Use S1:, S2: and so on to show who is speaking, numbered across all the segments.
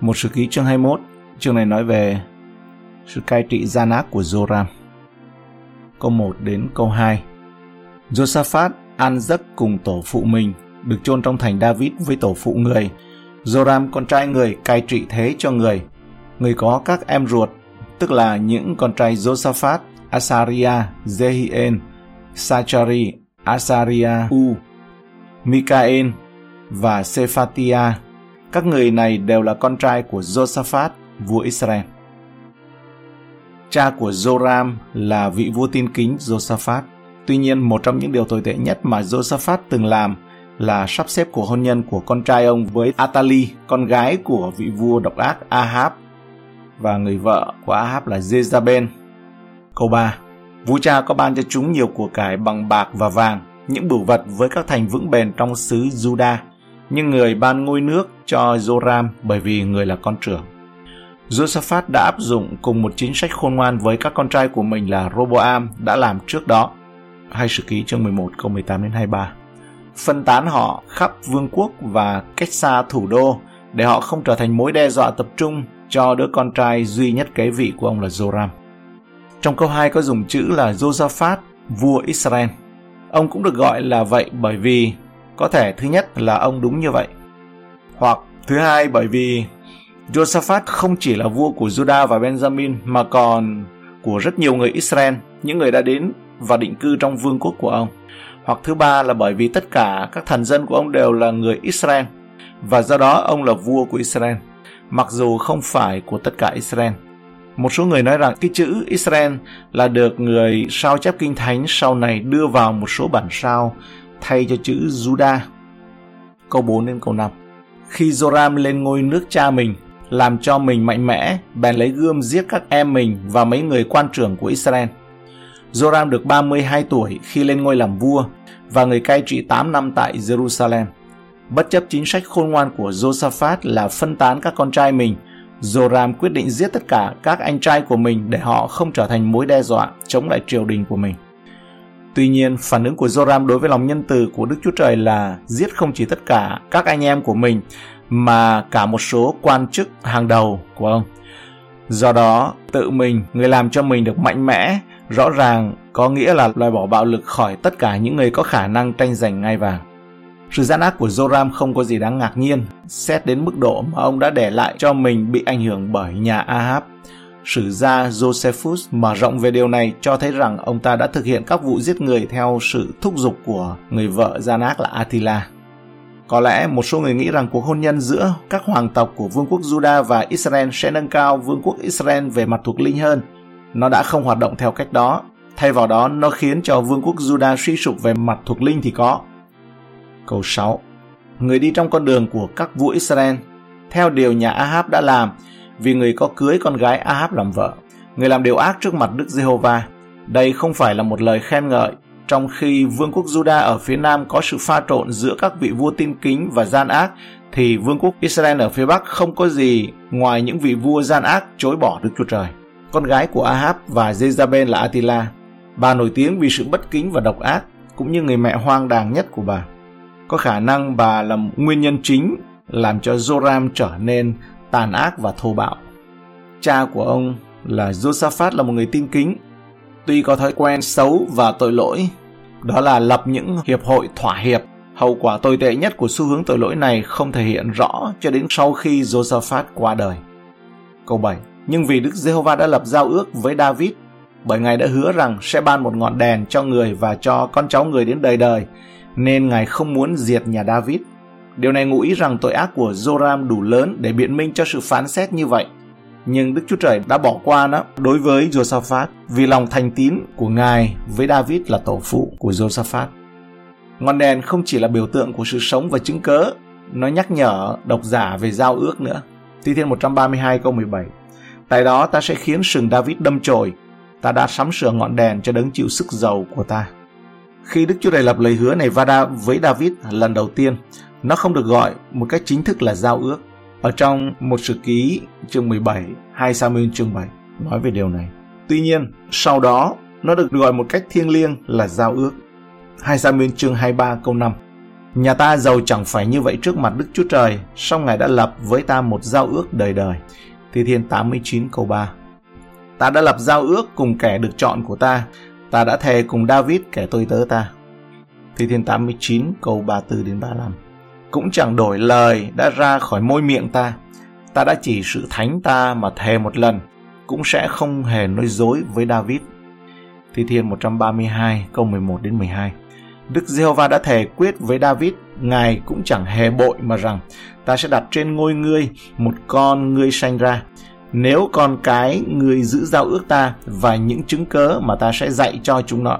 S1: Một sử ký chương 21, chương này nói về sự cai trị gian ác của Joram. Câu 1 đến câu 2 Josaphat an giấc cùng tổ phụ mình, được chôn trong thành David với tổ phụ người. Joram con trai người cai trị thế cho người. Người có các em ruột, tức là những con trai Josaphat, Asaria, Zehien, Sachari, Asaria U Mikael và Sephatia. Các người này đều là con trai của Josaphat, vua Israel. Cha của Joram là vị vua tin kính Josaphat. Tuy nhiên, một trong những điều tồi tệ nhất mà Josaphat từng làm là sắp xếp cuộc hôn nhân của con trai ông với Atali, con gái của vị vua độc ác Ahab, và người vợ của Ahab là Jezabel. Câu 3 Vua cha có ban cho chúng nhiều của cải bằng bạc và vàng, những bửu vật với các thành vững bền trong xứ Juda. Nhưng người ban ngôi nước cho Joram bởi vì người là con trưởng. Josaphat đã áp dụng cùng một chính sách khôn ngoan với các con trai của mình là Roboam đã làm trước đó. Hai sử ký chương 11 câu 18 đến 23. Phân tán họ khắp vương quốc và cách xa thủ đô để họ không trở thành mối đe dọa tập trung cho đứa con trai duy nhất kế vị của ông là Joram. Trong câu 2 có dùng chữ là Josaphat, vua Israel. Ông cũng được gọi là vậy bởi vì có thể thứ nhất là ông đúng như vậy. Hoặc thứ hai bởi vì Josaphat không chỉ là vua của Judah và Benjamin mà còn của rất nhiều người Israel, những người đã đến và định cư trong vương quốc của ông. Hoặc thứ ba là bởi vì tất cả các thần dân của ông đều là người Israel và do đó ông là vua của Israel, mặc dù không phải của tất cả Israel. Một số người nói rằng cái chữ Israel là được người sao chép kinh thánh sau này đưa vào một số bản sao thay cho chữ Judah. Câu 4 đến câu 5 Khi Joram lên ngôi nước cha mình, làm cho mình mạnh mẽ, bèn lấy gươm giết các em mình và mấy người quan trưởng của Israel. Joram được 32 tuổi khi lên ngôi làm vua và người cai trị 8 năm tại Jerusalem. Bất chấp chính sách khôn ngoan của Josaphat là phân tán các con trai mình – Joram quyết định giết tất cả các anh trai của mình để họ không trở thành mối đe dọa chống lại triều đình của mình. Tuy nhiên, phản ứng của Joram đối với lòng nhân từ của Đức Chúa Trời là giết không chỉ tất cả các anh em của mình mà cả một số quan chức hàng đầu của ông. Do đó, tự mình, người làm cho mình được mạnh mẽ, rõ ràng có nghĩa là loại bỏ bạo lực khỏi tất cả những người có khả năng tranh giành ngai vàng. Sự gian ác của Joram không có gì đáng ngạc nhiên, xét đến mức độ mà ông đã để lại cho mình bị ảnh hưởng bởi nhà Ahab. Sử gia Josephus mở rộng về điều này cho thấy rằng ông ta đã thực hiện các vụ giết người theo sự thúc giục của người vợ gian ác là Attila. Có lẽ một số người nghĩ rằng cuộc hôn nhân giữa các hoàng tộc của Vương quốc Juda và Israel sẽ nâng cao Vương quốc Israel về mặt thuộc linh hơn. Nó đã không hoạt động theo cách đó. Thay vào đó, nó khiến cho Vương quốc Juda suy sụp về mặt thuộc linh thì có. Câu 6 Người đi trong con đường của các vua Israel theo điều nhà Ahab đã làm vì người có cưới con gái Ahab làm vợ. Người làm điều ác trước mặt Đức Giê-hô-va. Đây không phải là một lời khen ngợi, trong khi vương quốc Juda ở phía nam có sự pha trộn giữa các vị vua tin kính và gian ác, thì vương quốc Israel ở phía bắc không có gì ngoài những vị vua gian ác chối bỏ Đức Chúa Trời. Con gái của Ahab và Jezabel là Attila. Bà nổi tiếng vì sự bất kính và độc ác, cũng như người mẹ hoang đàng nhất của bà có khả năng bà là nguyên nhân chính làm cho Joram trở nên tàn ác và thô bạo. Cha của ông là Josaphat là một người tin kính, tuy có thói quen xấu và tội lỗi, đó là lập những hiệp hội thỏa hiệp. Hậu quả tồi tệ nhất của xu hướng tội lỗi này không thể hiện rõ cho đến sau khi Josaphat qua đời. Câu 7 Nhưng vì Đức Giê-hô-va đã lập giao ước với David, bởi Ngài đã hứa rằng sẽ ban một ngọn đèn cho người và cho con cháu người đến đời đời, nên Ngài không muốn diệt nhà David. Điều này ngụ ý rằng tội ác của Joram đủ lớn để biện minh cho sự phán xét như vậy. Nhưng Đức Chúa Trời đã bỏ qua nó đối với Josaphat vì lòng thành tín của Ngài với David là tổ phụ của Josaphat. Ngọn đèn không chỉ là biểu tượng của sự sống và chứng cớ, nó nhắc nhở độc giả về giao ước nữa. Thi Thiên 132 câu 17 Tại đó ta sẽ khiến sừng David đâm chồi, ta đã sắm sửa ngọn đèn cho đấng chịu sức giàu của ta. Khi Đức Chúa Trời lập lời hứa này Vada với David lần đầu tiên, nó không được gọi một cách chính thức là giao ước. Ở trong một sự ký chương 17, 2 Samuel chương 7 nói về điều này. Tuy nhiên, sau đó nó được gọi một cách thiêng liêng là giao ước. 2 Samuel chương 23 câu 5 Nhà ta giàu chẳng phải như vậy trước mặt Đức Chúa Trời, song Ngài đã lập với ta một giao ước đời đời. Thi Thiên 89 câu 3 Ta đã lập giao ước cùng kẻ được chọn của ta, ta đã thề cùng David kẻ tôi tớ ta. Thi Thiên 89 câu 34 đến 35 cũng chẳng đổi lời đã ra khỏi môi miệng ta, ta đã chỉ sự thánh ta mà thề một lần, cũng sẽ không hề nói dối với David. Thi Thiên 132 câu 11 đến 12 Đức Giê-hô-va đã thề quyết với David, Ngài cũng chẳng hề bội mà rằng, ta sẽ đặt trên ngôi ngươi một con ngươi sanh ra. Nếu con cái ngươi giữ giao ước ta và những chứng cớ mà ta sẽ dạy cho chúng nó,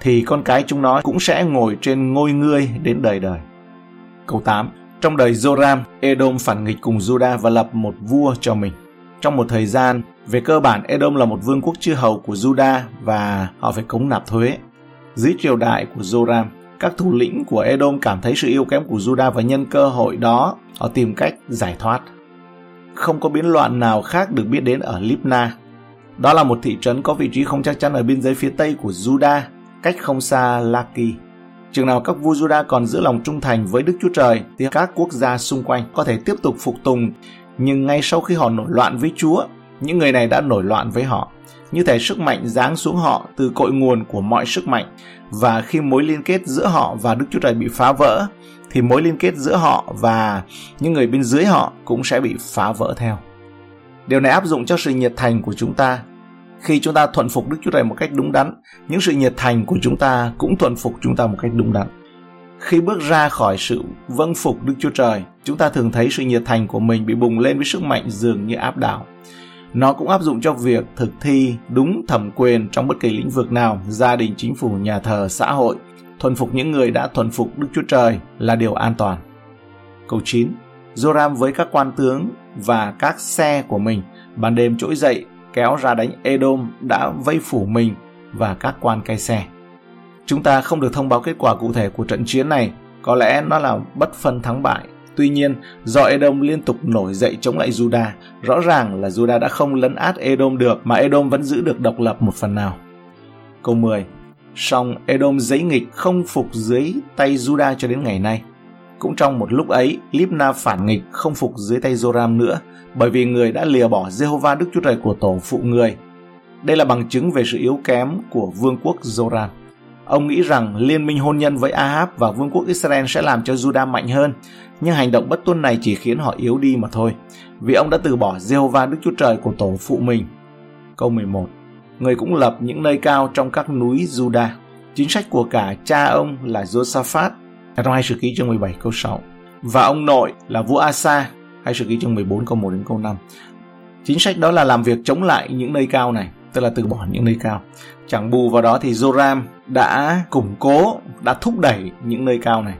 S1: thì con cái chúng nó cũng sẽ ngồi trên ngôi ngươi đến đời đời. Câu 8. Trong đời Joram, Edom phản nghịch cùng Juda và lập một vua cho mình. Trong một thời gian, về cơ bản Edom là một vương quốc chư hầu của Juda và họ phải cống nạp thuế. Dưới triều đại của Joram, các thủ lĩnh của Edom cảm thấy sự yếu kém của Juda và nhân cơ hội đó họ tìm cách giải thoát. Không có biến loạn nào khác được biết đến ở Libna. Đó là một thị trấn có vị trí không chắc chắn ở biên giới phía tây của Juda cách không xa Laki. Chừng nào các vua Judah còn giữ lòng trung thành với Đức Chúa Trời thì các quốc gia xung quanh có thể tiếp tục phục tùng, nhưng ngay sau khi họ nổi loạn với Chúa, những người này đã nổi loạn với họ như thể sức mạnh giáng xuống họ từ cội nguồn của mọi sức mạnh và khi mối liên kết giữa họ và Đức Chúa Trời bị phá vỡ thì mối liên kết giữa họ và những người bên dưới họ cũng sẽ bị phá vỡ theo. Điều này áp dụng cho sự nhiệt thành của chúng ta. Khi chúng ta thuận phục Đức Chúa Trời một cách đúng đắn, những sự nhiệt thành của chúng ta cũng thuận phục chúng ta một cách đúng đắn. Khi bước ra khỏi sự vâng phục Đức Chúa Trời, chúng ta thường thấy sự nhiệt thành của mình bị bùng lên với sức mạnh dường như áp đảo. Nó cũng áp dụng cho việc thực thi đúng thẩm quyền trong bất kỳ lĩnh vực nào, gia đình, chính phủ, nhà thờ, xã hội. Thuần phục những người đã thuần phục Đức Chúa Trời là điều an toàn. Câu 9. Joram với các quan tướng và các xe của mình ban đêm trỗi dậy kéo ra đánh Edom đã vây phủ mình và các quan cai xe. Chúng ta không được thông báo kết quả cụ thể của trận chiến này, có lẽ nó là bất phân thắng bại Tuy nhiên, do Edom liên tục nổi dậy chống lại Judah, rõ ràng là Judah đã không lấn át Edom được mà Edom vẫn giữ được độc lập một phần nào. Câu 10. Song Edom giấy nghịch không phục dưới tay Judah cho đến ngày nay. Cũng trong một lúc ấy, Libna phản nghịch không phục dưới tay Joram nữa, bởi vì người đã lìa bỏ Jehovah Đức Chúa Trời của tổ phụ người. Đây là bằng chứng về sự yếu kém của vương quốc Joram. Ông nghĩ rằng liên minh hôn nhân với Ahab và vương quốc Israel sẽ làm cho Judah mạnh hơn, nhưng hành động bất tuân này chỉ khiến họ yếu đi mà thôi, vì ông đã từ bỏ Jehovah Đức Chúa Trời của tổ phụ mình. Câu 11 Người cũng lập những nơi cao trong các núi Judah. Chính sách của cả cha ông là Josaphat, trong hai sự ký chương 17 câu 6. Và ông nội là vua Asa, hai sự ký chương 14 câu 1 đến câu 5. Chính sách đó là làm việc chống lại những nơi cao này, tức là từ bỏ những nơi cao. Chẳng bù vào đó thì Joram đã củng cố, đã thúc đẩy những nơi cao này.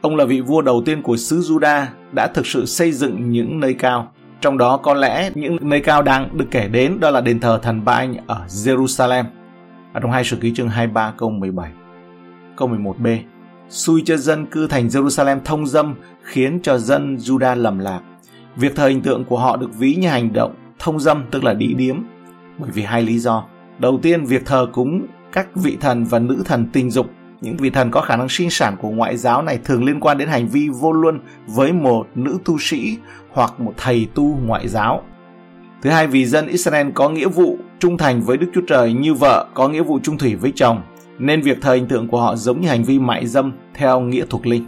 S1: Ông là vị vua đầu tiên của xứ Juda đã thực sự xây dựng những nơi cao. Trong đó có lẽ những nơi cao đang được kể đến đó là đền thờ thần Ba Anh ở Jerusalem. Ở trong hai sử ký chương 23 câu 17. Câu 11b. Xui cho dân cư thành Jerusalem thông dâm khiến cho dân Juda lầm lạc. Việc thờ hình tượng của họ được ví như hành động thông dâm tức là đi điếm bởi vì hai lý do. Đầu tiên, việc thờ cúng các vị thần và nữ thần tình dục những vị thần có khả năng sinh sản của ngoại giáo này thường liên quan đến hành vi vô luân với một nữ tu sĩ hoặc một thầy tu ngoại giáo. Thứ hai, vì dân Israel có nghĩa vụ trung thành với Đức Chúa Trời như vợ có nghĩa vụ trung thủy với chồng, nên việc thờ hình tượng của họ giống như hành vi mại dâm theo nghĩa thuộc linh.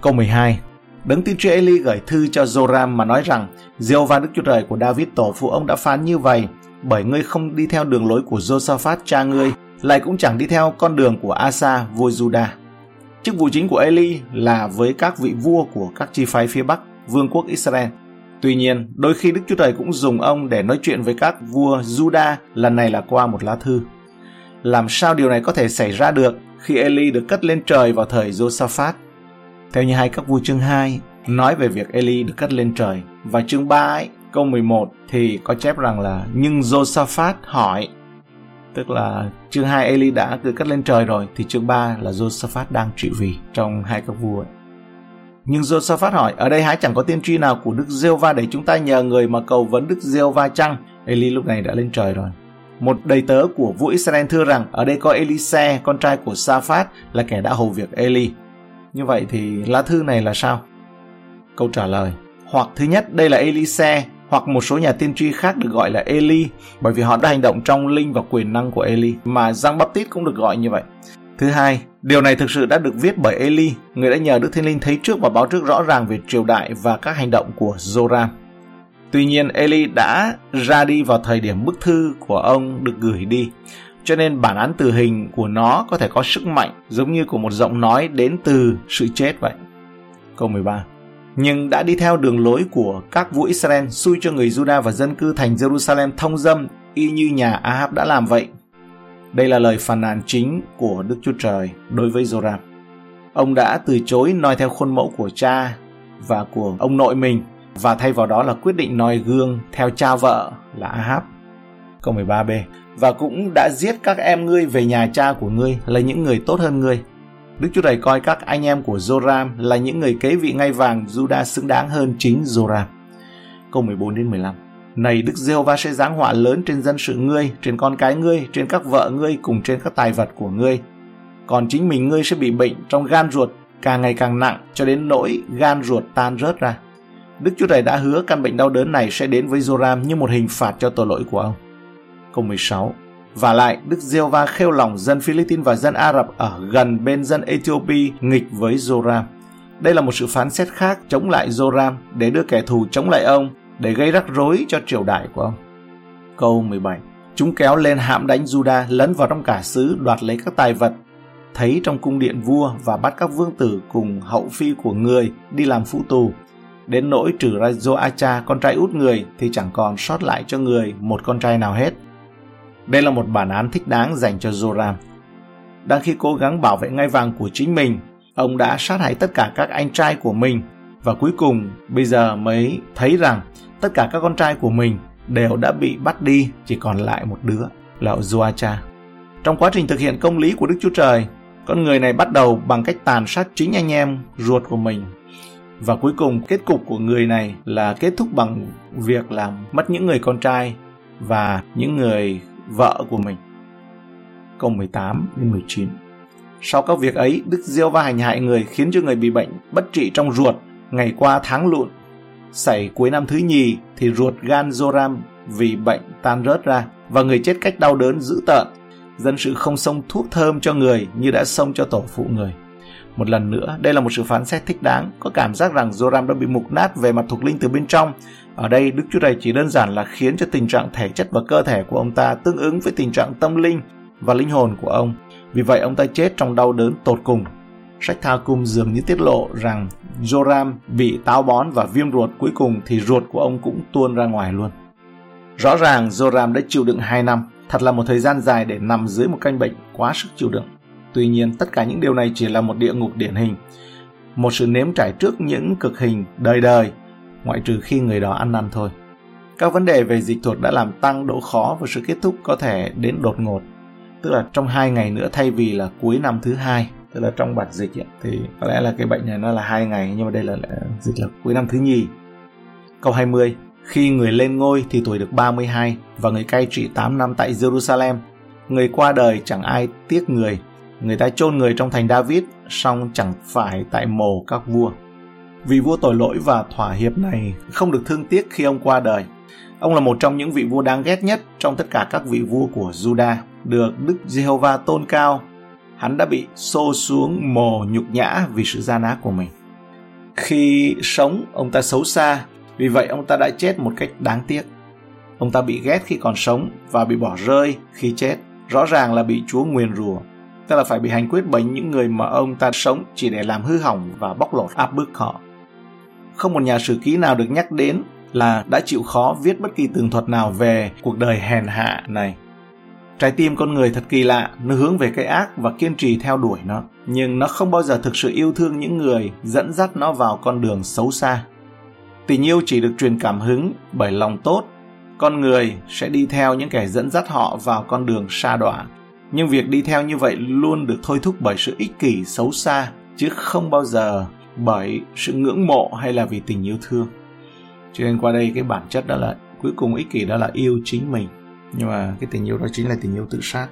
S1: Câu 12 Đấng tiên tri Eli gửi thư cho Joram mà nói rằng Jehovah Đức Chúa Trời của David tổ phụ ông đã phán như vậy bởi ngươi không đi theo đường lối của Josaphat cha ngươi lại cũng chẳng đi theo con đường của Asa vua Juda. Chức vụ chính của Eli là với các vị vua của các chi phái phía Bắc, vương quốc Israel. Tuy nhiên, đôi khi Đức Chúa Trời cũng dùng ông để nói chuyện với các vua Juda, lần này là qua một lá thư. Làm sao điều này có thể xảy ra được khi Eli được cất lên trời vào thời Josaphat? Theo như hai các vua chương 2 nói về việc Eli được cất lên trời và chương 3 ấy, câu 11 thì có chép rằng là nhưng Josaphat hỏi tức là chương 2 Eli đã được cất lên trời rồi thì chương 3 là Josaphat đang trị vì trong hai các vua ấy. Nhưng Josaphat hỏi, ở đây há chẳng có tiên tri nào của Đức giê va để chúng ta nhờ người mà cầu vấn Đức giê va chăng? Eli lúc này đã lên trời rồi. Một đầy tớ của vua Israel thưa rằng ở đây có Elise, con trai của Saphat là kẻ đã hầu việc Eli. Như vậy thì lá thư này là sao? Câu trả lời Hoặc thứ nhất đây là Elise hoặc một số nhà tiên tri khác được gọi là Eli bởi vì họ đã hành động trong linh và quyền năng của Eli mà Giang Baptist cũng được gọi như vậy. Thứ hai, điều này thực sự đã được viết bởi Eli, người đã nhờ Đức Thiên Linh thấy trước và báo trước rõ ràng về triều đại và các hành động của Joram. Tuy nhiên, Eli đã ra đi vào thời điểm bức thư của ông được gửi đi, cho nên bản án tử hình của nó có thể có sức mạnh giống như của một giọng nói đến từ sự chết vậy. Câu 13 nhưng đã đi theo đường lối của các vua Israel xui cho người Juda và dân cư thành Jerusalem thông dâm y như nhà Ahab đã làm vậy. Đây là lời phàn nàn chính của Đức Chúa Trời đối với Joram. Ông đã từ chối noi theo khuôn mẫu của cha và của ông nội mình và thay vào đó là quyết định noi gương theo cha vợ là Ahab. Câu 13b Và cũng đã giết các em ngươi về nhà cha của ngươi là những người tốt hơn ngươi Đức Chúa Trời coi các anh em của Joram là những người kế vị ngai vàng Juda xứng đáng hơn chính Joram. Câu 14 đến 15 Này Đức Giê-hô-va sẽ giáng họa lớn trên dân sự ngươi, trên con cái ngươi, trên các vợ ngươi cùng trên các tài vật của ngươi. Còn chính mình ngươi sẽ bị bệnh trong gan ruột càng ngày càng nặng cho đến nỗi gan ruột tan rớt ra. Đức Chúa Trời đã hứa căn bệnh đau đớn này sẽ đến với Joram như một hình phạt cho tội lỗi của ông. Câu 16 và lại, Đức Diêu va khêu lòng dân Philippines và dân Ả Rập ở gần bên dân Ethiopia nghịch với Joram. Đây là một sự phán xét khác chống lại Joram để đưa kẻ thù chống lại ông, để gây rắc rối cho triều đại của ông. Câu 17 Chúng kéo lên hãm đánh Juda, lấn vào trong cả xứ, đoạt lấy các tài vật, thấy trong cung điện vua và bắt các vương tử cùng hậu phi của người đi làm phụ tù. Đến nỗi trừ ra Joacha, con trai út người, thì chẳng còn sót lại cho người một con trai nào hết. Đây là một bản án thích đáng dành cho Joram. Đang khi cố gắng bảo vệ ngai vàng của chính mình, ông đã sát hại tất cả các anh trai của mình và cuối cùng bây giờ mới thấy rằng tất cả các con trai của mình đều đã bị bắt đi, chỉ còn lại một đứa là Joacha. Trong quá trình thực hiện công lý của Đức Chúa Trời, con người này bắt đầu bằng cách tàn sát chính anh em ruột của mình. Và cuối cùng kết cục của người này là kết thúc bằng việc làm mất những người con trai và những người vợ của mình. Câu 18 đến 19 Sau các việc ấy, Đức Diêu va hành hại người khiến cho người bị bệnh bất trị trong ruột, ngày qua tháng lụn. Xảy cuối năm thứ nhì thì ruột gan Joram vì bệnh tan rớt ra và người chết cách đau đớn dữ tợn. Dân sự không xông thuốc thơm cho người như đã xông cho tổ phụ người. Một lần nữa, đây là một sự phán xét thích đáng, có cảm giác rằng Joram đã bị mục nát về mặt thuộc linh từ bên trong ở đây Đức Chúa Trời chỉ đơn giản là khiến cho tình trạng thể chất và cơ thể của ông ta tương ứng với tình trạng tâm linh và linh hồn của ông. Vì vậy ông ta chết trong đau đớn tột cùng. Sách Tha Cung dường như tiết lộ rằng Joram bị táo bón và viêm ruột cuối cùng thì ruột của ông cũng tuôn ra ngoài luôn. Rõ ràng Joram đã chịu đựng 2 năm, thật là một thời gian dài để nằm dưới một căn bệnh quá sức chịu đựng. Tuy nhiên, tất cả những điều này chỉ là một địa ngục điển hình, một sự nếm trải trước những cực hình đời đời ngoại trừ khi người đó ăn năn thôi. Các vấn đề về dịch thuật đã làm tăng độ khó và sự kết thúc có thể đến đột ngột. Tức là trong hai ngày nữa thay vì là cuối năm thứ hai, tức là trong bản dịch ấy, thì có lẽ là cái bệnh này nó là hai ngày nhưng mà đây là, là dịch là cuối năm thứ nhì. Câu 20 Khi người lên ngôi thì tuổi được 32 và người cai trị 8 năm tại Jerusalem. Người qua đời chẳng ai tiếc người. Người ta chôn người trong thành David, song chẳng phải tại mồ các vua. Vị vua tội lỗi và thỏa hiệp này không được thương tiếc khi ông qua đời. Ông là một trong những vị vua đáng ghét nhất trong tất cả các vị vua của Juda, được Đức Giê-hô-va tôn cao. Hắn đã bị xô xuống mồ nhục nhã vì sự gian ác của mình. Khi sống, ông ta xấu xa, vì vậy ông ta đã chết một cách đáng tiếc. Ông ta bị ghét khi còn sống và bị bỏ rơi khi chết. Rõ ràng là bị Chúa nguyền rủa, tức là phải bị hành quyết bởi những người mà ông ta sống chỉ để làm hư hỏng và bóc lột áp bức họ không một nhà sử ký nào được nhắc đến là đã chịu khó viết bất kỳ tường thuật nào về cuộc đời hèn hạ này. Trái tim con người thật kỳ lạ, nó hướng về cái ác và kiên trì theo đuổi nó, nhưng nó không bao giờ thực sự yêu thương những người dẫn dắt nó vào con đường xấu xa. Tình yêu chỉ được truyền cảm hứng bởi lòng tốt, con người sẽ đi theo những kẻ dẫn dắt họ vào con đường xa đọa. Nhưng việc đi theo như vậy luôn được thôi thúc bởi sự ích kỷ xấu xa, chứ không bao giờ bởi sự ngưỡng mộ hay là vì tình yêu thương. Cho nên qua đây cái bản chất đó là cuối cùng ích kỷ đó là yêu chính mình. Nhưng mà cái tình yêu đó chính là tình yêu tự sát.